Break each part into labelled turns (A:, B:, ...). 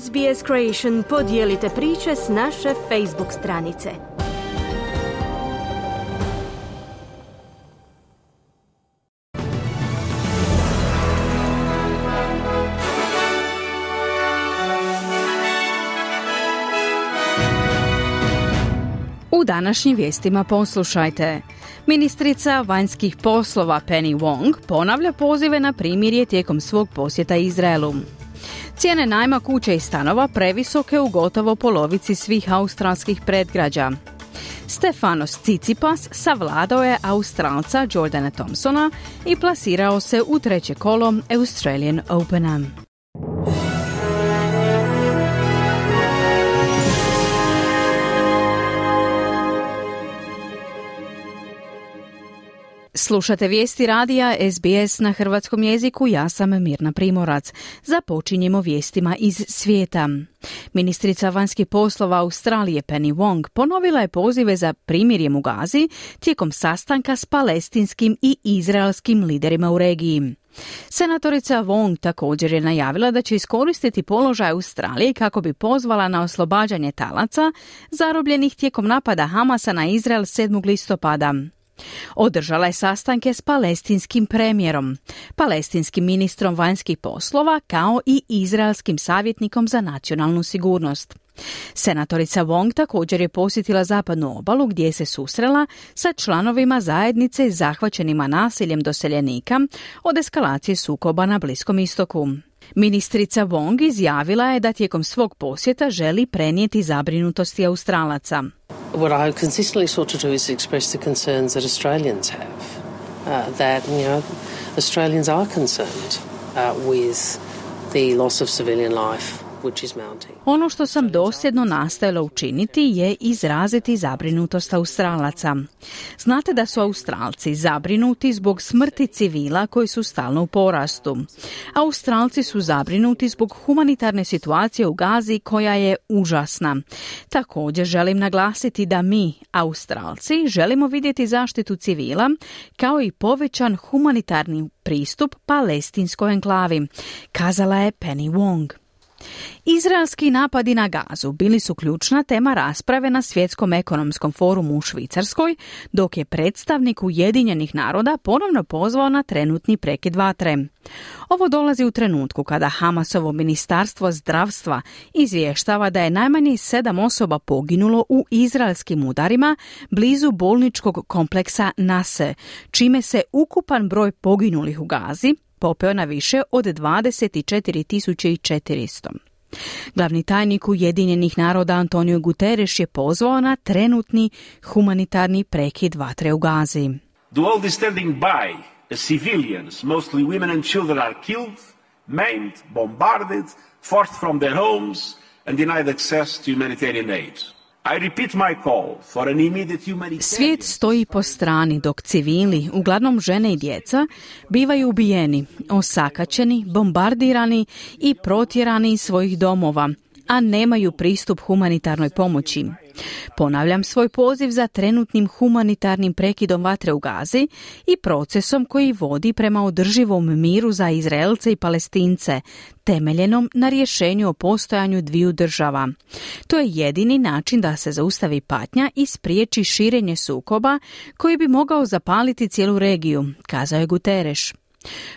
A: SBS Creation podijelite priče s naše Facebook stranice.
B: U današnjim vijestima poslušajte. Ministrica vanjskih poslova Penny Wong ponavlja pozive na primirje tijekom svog posjeta Izraelu. Cijene najma kuće i stanova previsoke u gotovo polovici svih australskih predgrađa. Stefanos Cicipas savladao je Australca Jordana Thompsona i plasirao se u treće kolo Australian Opena. Slušate vijesti radija SBS na hrvatskom jeziku, ja sam Mirna Primorac. Započinjemo vijestima iz svijeta. Ministrica vanjskih poslova Australije Penny Wong ponovila je pozive za primirjem u Gazi tijekom sastanka s palestinskim i izraelskim liderima u regiji. Senatorica Wong također je najavila da će iskoristiti položaj Australije kako bi pozvala na oslobađanje talaca zarobljenih tijekom napada Hamasa na Izrael 7. listopada. Održala je sastanke s palestinskim premijerom, palestinskim ministrom vanjskih poslova kao i izraelskim savjetnikom za nacionalnu sigurnost. Senatorica Wong također je posjetila zapadnu obalu gdje se susrela sa članovima zajednice zahvaćenima nasiljem doseljenika od eskalacije sukoba na Bliskom istoku. Ministrica Wong izjavila je da tijekom svog posjeta želi prenijeti zabrinutosti Australaca.
C: What I consistently sought to do is express the concerns that Australians have. Uh, that, you know, Australians are concerned uh, with the loss of civilian life
B: ono što sam dosljedno nastojala učiniti je izraziti zabrinutost Australaca. Znate da su Australci zabrinuti zbog smrti civila koji su stalno u porastu. Australci su zabrinuti zbog humanitarne situacije u Gazi koja je užasna. Također želim naglasiti da mi, Australci, želimo vidjeti zaštitu civila kao i povećan humanitarni pristup palestinskoj enklavi, kazala je Penny Wong. Izraelski napadi na gazu bili su ključna tema rasprave na Svjetskom ekonomskom forumu u Švicarskoj, dok je predstavnik Ujedinjenih naroda ponovno pozvao na trenutni prekid vatre. Ovo dolazi u trenutku kada Hamasovo ministarstvo zdravstva izvještava da je najmanje sedam osoba poginulo u izraelskim udarima blizu bolničkog kompleksa Nase, čime se ukupan broj poginulih u Gazi popeo na više od 24.400. Glavni tajnik Ujedinjenih naroda Antonio Guterres je pozvao na trenutni humanitarni prekid vatre u Gazi.
D: The world is standing by as civilians, mostly women and children are killed, maimed, bombarded, forced from their homes and denied access to humanitarian aid.
B: Svijet stoji po strani dok civili, uglavnom žene i djeca, bivaju ubijeni, osakačeni, bombardirani i protjerani iz svojih domova, a nemaju pristup humanitarnoj pomoći. Ponavljam svoj poziv za trenutnim humanitarnim prekidom vatre u Gazi i procesom koji vodi prema održivom miru za Izraelce i Palestince, temeljenom na rješenju o postojanju dviju država. To je jedini način da se zaustavi patnja i spriječi širenje sukoba koji bi mogao zapaliti cijelu regiju, kazao je Guterres.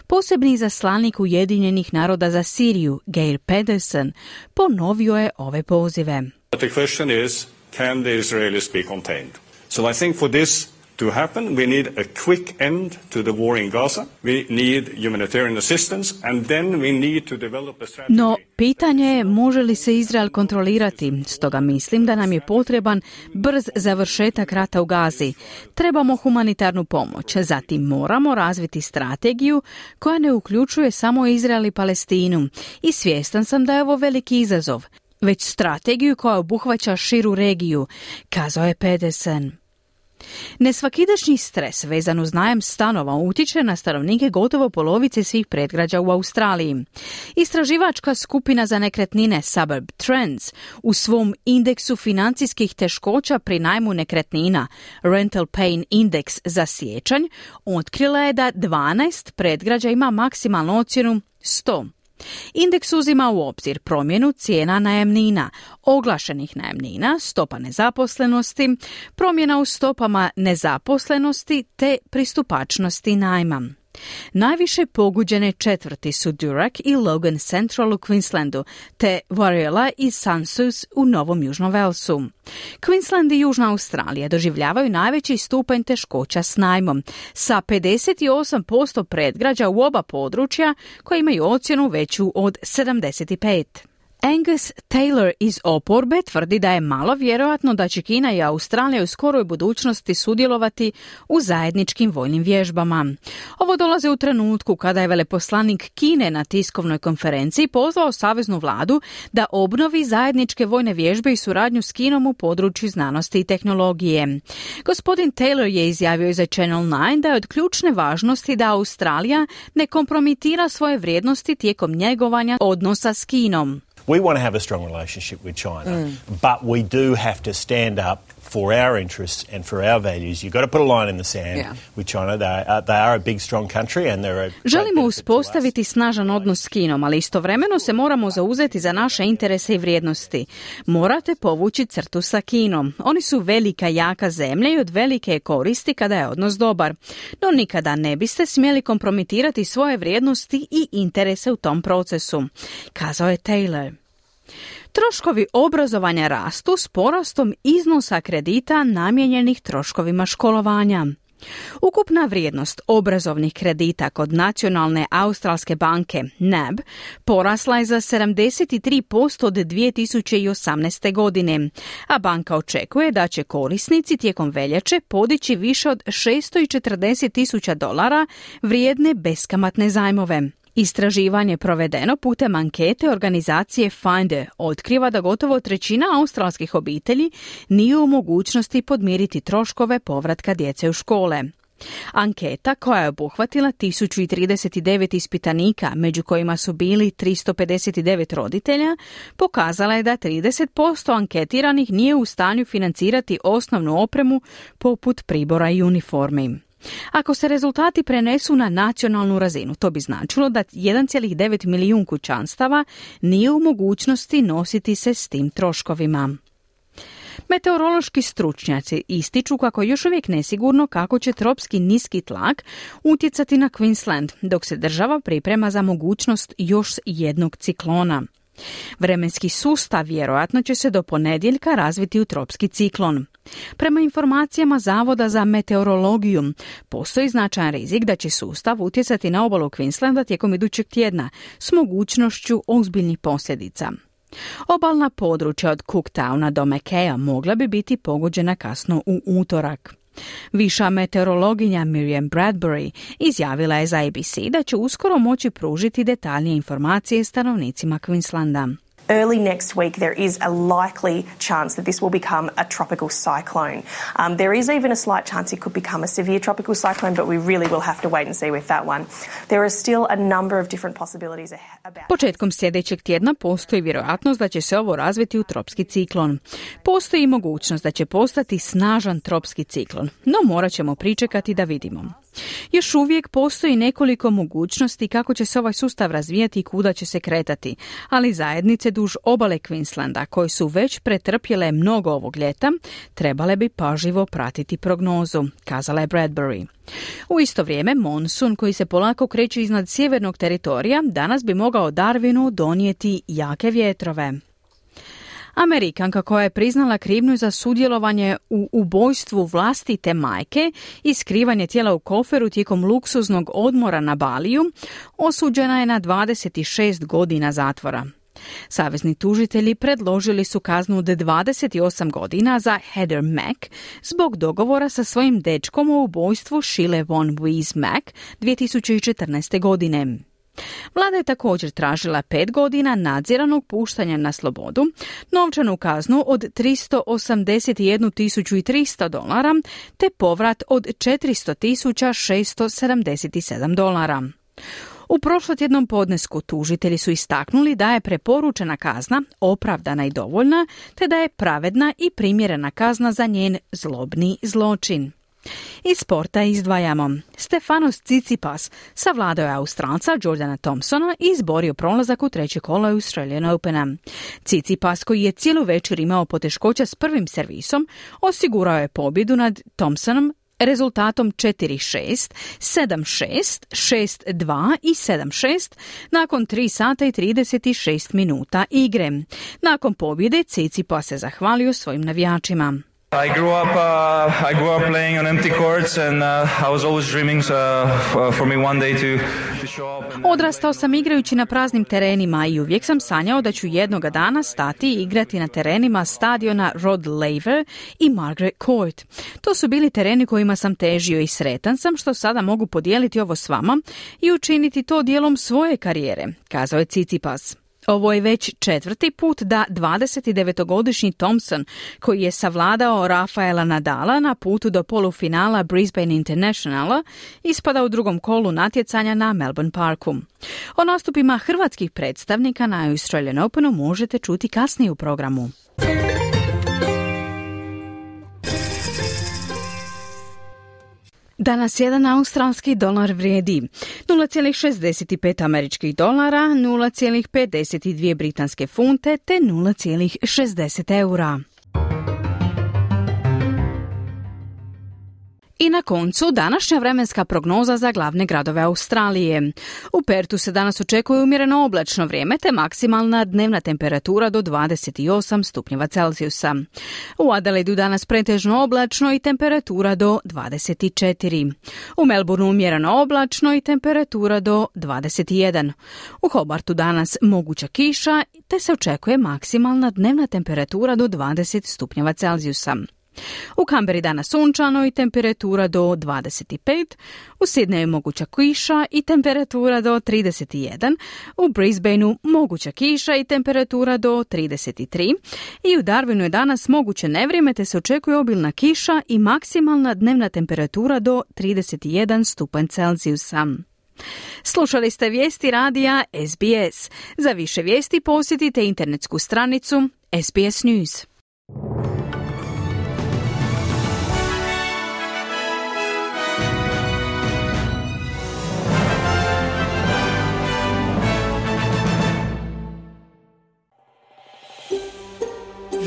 B: Posebni zaslanik Ujedinjenih naroda za Siriju, Gail Pedersen, ponovio je ove pozive.
E: the question is, can the Israelis be contained? So I think for this to happen, we need a quick end to the war in Gaza. We need humanitarian assistance and then we need to develop a strategy.
B: No, pitanje je može li se Izrael kontrolirati. Stoga mislim da nam je potreban brz završetak rata u Gazi. Trebamo humanitarnu pomoć. Zatim moramo razviti strategiju koja ne uključuje samo Izrael i Palestinu. I svjestan sam da je ovo veliki izazov već strategiju koja obuhvaća širu regiju, kazao je Pedersen. Nesvakidašnji stres vezan uz najem stanova utječe na stanovnike gotovo polovice svih predgrađa u Australiji. Istraživačka skupina za nekretnine Suburb Trends u svom indeksu financijskih teškoća pri najmu nekretnina Rental Pain Index za siječanj otkrila je da 12 predgrađa ima maksimalnu ocjenu 100 Indeks uzima u obzir promjenu cijena najamnina, oglašenih najamnina, stopa nezaposlenosti, promjena u stopama nezaposlenosti te pristupačnosti najma. Najviše poguđene četvrti su Durack i Logan Central u Queenslandu, te Warriela i Sansus u Novom Južnom Velsu. Queensland i Južna Australija doživljavaju najveći stupanj teškoća s najmom, sa 58% predgrađa u oba područja koji imaju ocjenu veću od 75. Angus Taylor iz oporbe tvrdi da je malo vjerojatno da će Kina i Australija u skoroj budućnosti sudjelovati u zajedničkim vojnim vježbama. Ovo dolaze u trenutku kada je veleposlanik Kine na tiskovnoj konferenciji pozvao saveznu vladu da obnovi zajedničke vojne vježbe i suradnju s Kinom u području znanosti i tehnologije. Gospodin Taylor je izjavio za Channel 9 da je od ključne važnosti da Australija ne kompromitira svoje vrijednosti tijekom njegovanja odnosa s Kinom.
F: We want to have a strong relationship with China, mm. but we do have to stand up for our interests and for our values. You've got to put a line in the sand yeah. with China. They are, they are a big, strong country and they're a
B: Želimo uspostaviti snažan odnos s Kinom, ali istovremeno se moramo zauzeti za naše interese i vrijednosti. Morate povući crtu sa Kinom. Oni su velika, jaka zemlja i od velike koristi kada je odnos dobar. No nikada ne biste smjeli kompromitirati svoje vrijednosti i interese u tom procesu, kazao je Taylor. Troškovi obrazovanja rastu s porastom iznosa kredita namijenjenih troškovima školovanja. Ukupna vrijednost obrazovnih kredita kod Nacionalne australske banke NAB porasla je za 73% od 2018. godine, a banka očekuje da će korisnici tijekom veljače podići više od 640 tisuća dolara vrijedne beskamatne zajmove. Istraživanje provedeno putem ankete organizacije Finder otkriva da gotovo trećina australskih obitelji nije u mogućnosti podmiriti troškove povratka djece u škole. Anketa koja je obuhvatila 1039 ispitanika, među kojima su bili 359 roditelja, pokazala je da 30% anketiranih nije u stanju financirati osnovnu opremu poput pribora i uniformi. Ako se rezultati prenesu na nacionalnu razinu, to bi značilo da 1,9 milijun kućanstava nije u mogućnosti nositi se s tim troškovima. Meteorološki stručnjaci ističu kako je još uvijek nesigurno kako će tropski niski tlak utjecati na Queensland, dok se država priprema za mogućnost još jednog ciklona. Vremenski sustav vjerojatno će se do ponedjeljka razviti u tropski ciklon. Prema informacijama Zavoda za meteorologiju, postoji značajan rizik da će sustav utjecati na obalu Queenslanda tijekom idućeg tjedna s mogućnošću ozbiljnih posljedica. Obalna područja od Cooktowna do Mekeja mogla bi biti pogođena kasno u utorak. Viša meteorologinja Miriam Bradbury izjavila je za ABC da će uskoro moći pružiti detaljnije informacije stanovnicima Queenslanda.
G: Early next week, there is a likely chance that this will become a tropical cyclone. Um, there is even a slight chance it could become a severe tropical cyclone, but we really will have to wait and see with that one. There are still a number of different possibilities about.
B: Početkom sljedećeg tjedna postoji vjerojatnost da će se ovo razviti u tropski ciklon. Postoji mogućnost da će postati snažan tropski ciklon, no morat ćemo pričekati da vidimo. Još uvijek postoji nekoliko mogućnosti kako će se ovaj sustav razvijati i kuda će se kretati, ali zajednice duž obale Queenslanda, koje su već pretrpjele mnogo ovog ljeta, trebale bi paživo pratiti prognozu, kazala je Bradbury. U isto vrijeme, monsun koji se polako kreće iznad sjevernog teritorija danas bi mogao Darwinu donijeti jake vjetrove. Amerikanka koja je priznala krivnju za sudjelovanje u ubojstvu vlastite majke i skrivanje tijela u koferu tijekom luksuznog odmora na Baliju, osuđena je na 26 godina zatvora. Savezni tužitelji predložili su kaznu od 28 godina za Heather Mack zbog dogovora sa svojim dečkom u ubojstvu Shile von Weiss Mack 2014. godine. Vlada je također tražila pet godina nadziranog puštanja na slobodu, novčanu kaznu od 381.300 dolara te povrat od 400.677 dolara. U prošlotjednom podnesku tužitelji su istaknuli da je preporučena kazna opravdana i dovoljna, te da je pravedna i primjerena kazna za njen zlobni zločin. Iz sporta izdvajamo. Stefanos Tsitsipas savladao je Australca Jordana Thompsona i izborio prolazak u treće kolo Australian Opena. Tsitsipas koji je cijelu večer imao poteškoća s prvim servisom, osigurao je pobjedu nad Thompsonom rezultatom 4-6, 7-6, 6-2 i 7-6 nakon 3 sata i 36 minuta igre. Nakon pobjede Tsitsipas se zahvalio svojim navijačima.
H: I grew up. Uh, I grew up playing on empty courts, and uh, I was always dreaming uh, for me one day to.
B: Odrastao sam igrajući na praznim terenima i uvijek sam sanjao da ću jednoga dana stati i igrati na terenima stadiona Rod Laver i Margaret Court. To su bili tereni kojima sam težio i sretan sam što sada mogu podijeliti ovo s vama i učiniti to dijelom svoje karijere, kazao je Cicipas. Ovo je već četvrti put da 29-godišnji Thompson, koji je savladao Rafaela Nadala na putu do polufinala Brisbane Internationala, ispada u drugom kolu natjecanja na Melbourne Parku. O nastupima hrvatskih predstavnika na Australian Openu možete čuti kasnije u programu. Danas jedan australski dolar vrijedi 0,65 američkih dolara, 0,52 britanske funte te 0,60 eura. I na koncu današnja vremenska prognoza za glavne gradove Australije. U Pertu se danas očekuje umjereno oblačno vrijeme te maksimalna dnevna temperatura do 28 stupnjeva Celzijusa. U Adelaidu danas pretežno oblačno i temperatura do 24. U Melbourneu umjereno oblačno i temperatura do 21. U Hobartu danas moguća kiša te se očekuje maksimalna dnevna temperatura do 20 stupnjeva Celzijusa. U Kamberi danas sunčano i temperatura do 25, u Sidneju je moguća kiša i temperatura do 31, u Brisbaneu moguća kiša i temperatura do 33 i u Darwinu je danas moguće nevrijeme te se očekuje obilna kiša i maksimalna dnevna temperatura do 31 stupanj Celzijusa. Slušali ste vijesti radija SBS. Za više vijesti posjetite internetsku stranicu SBS News.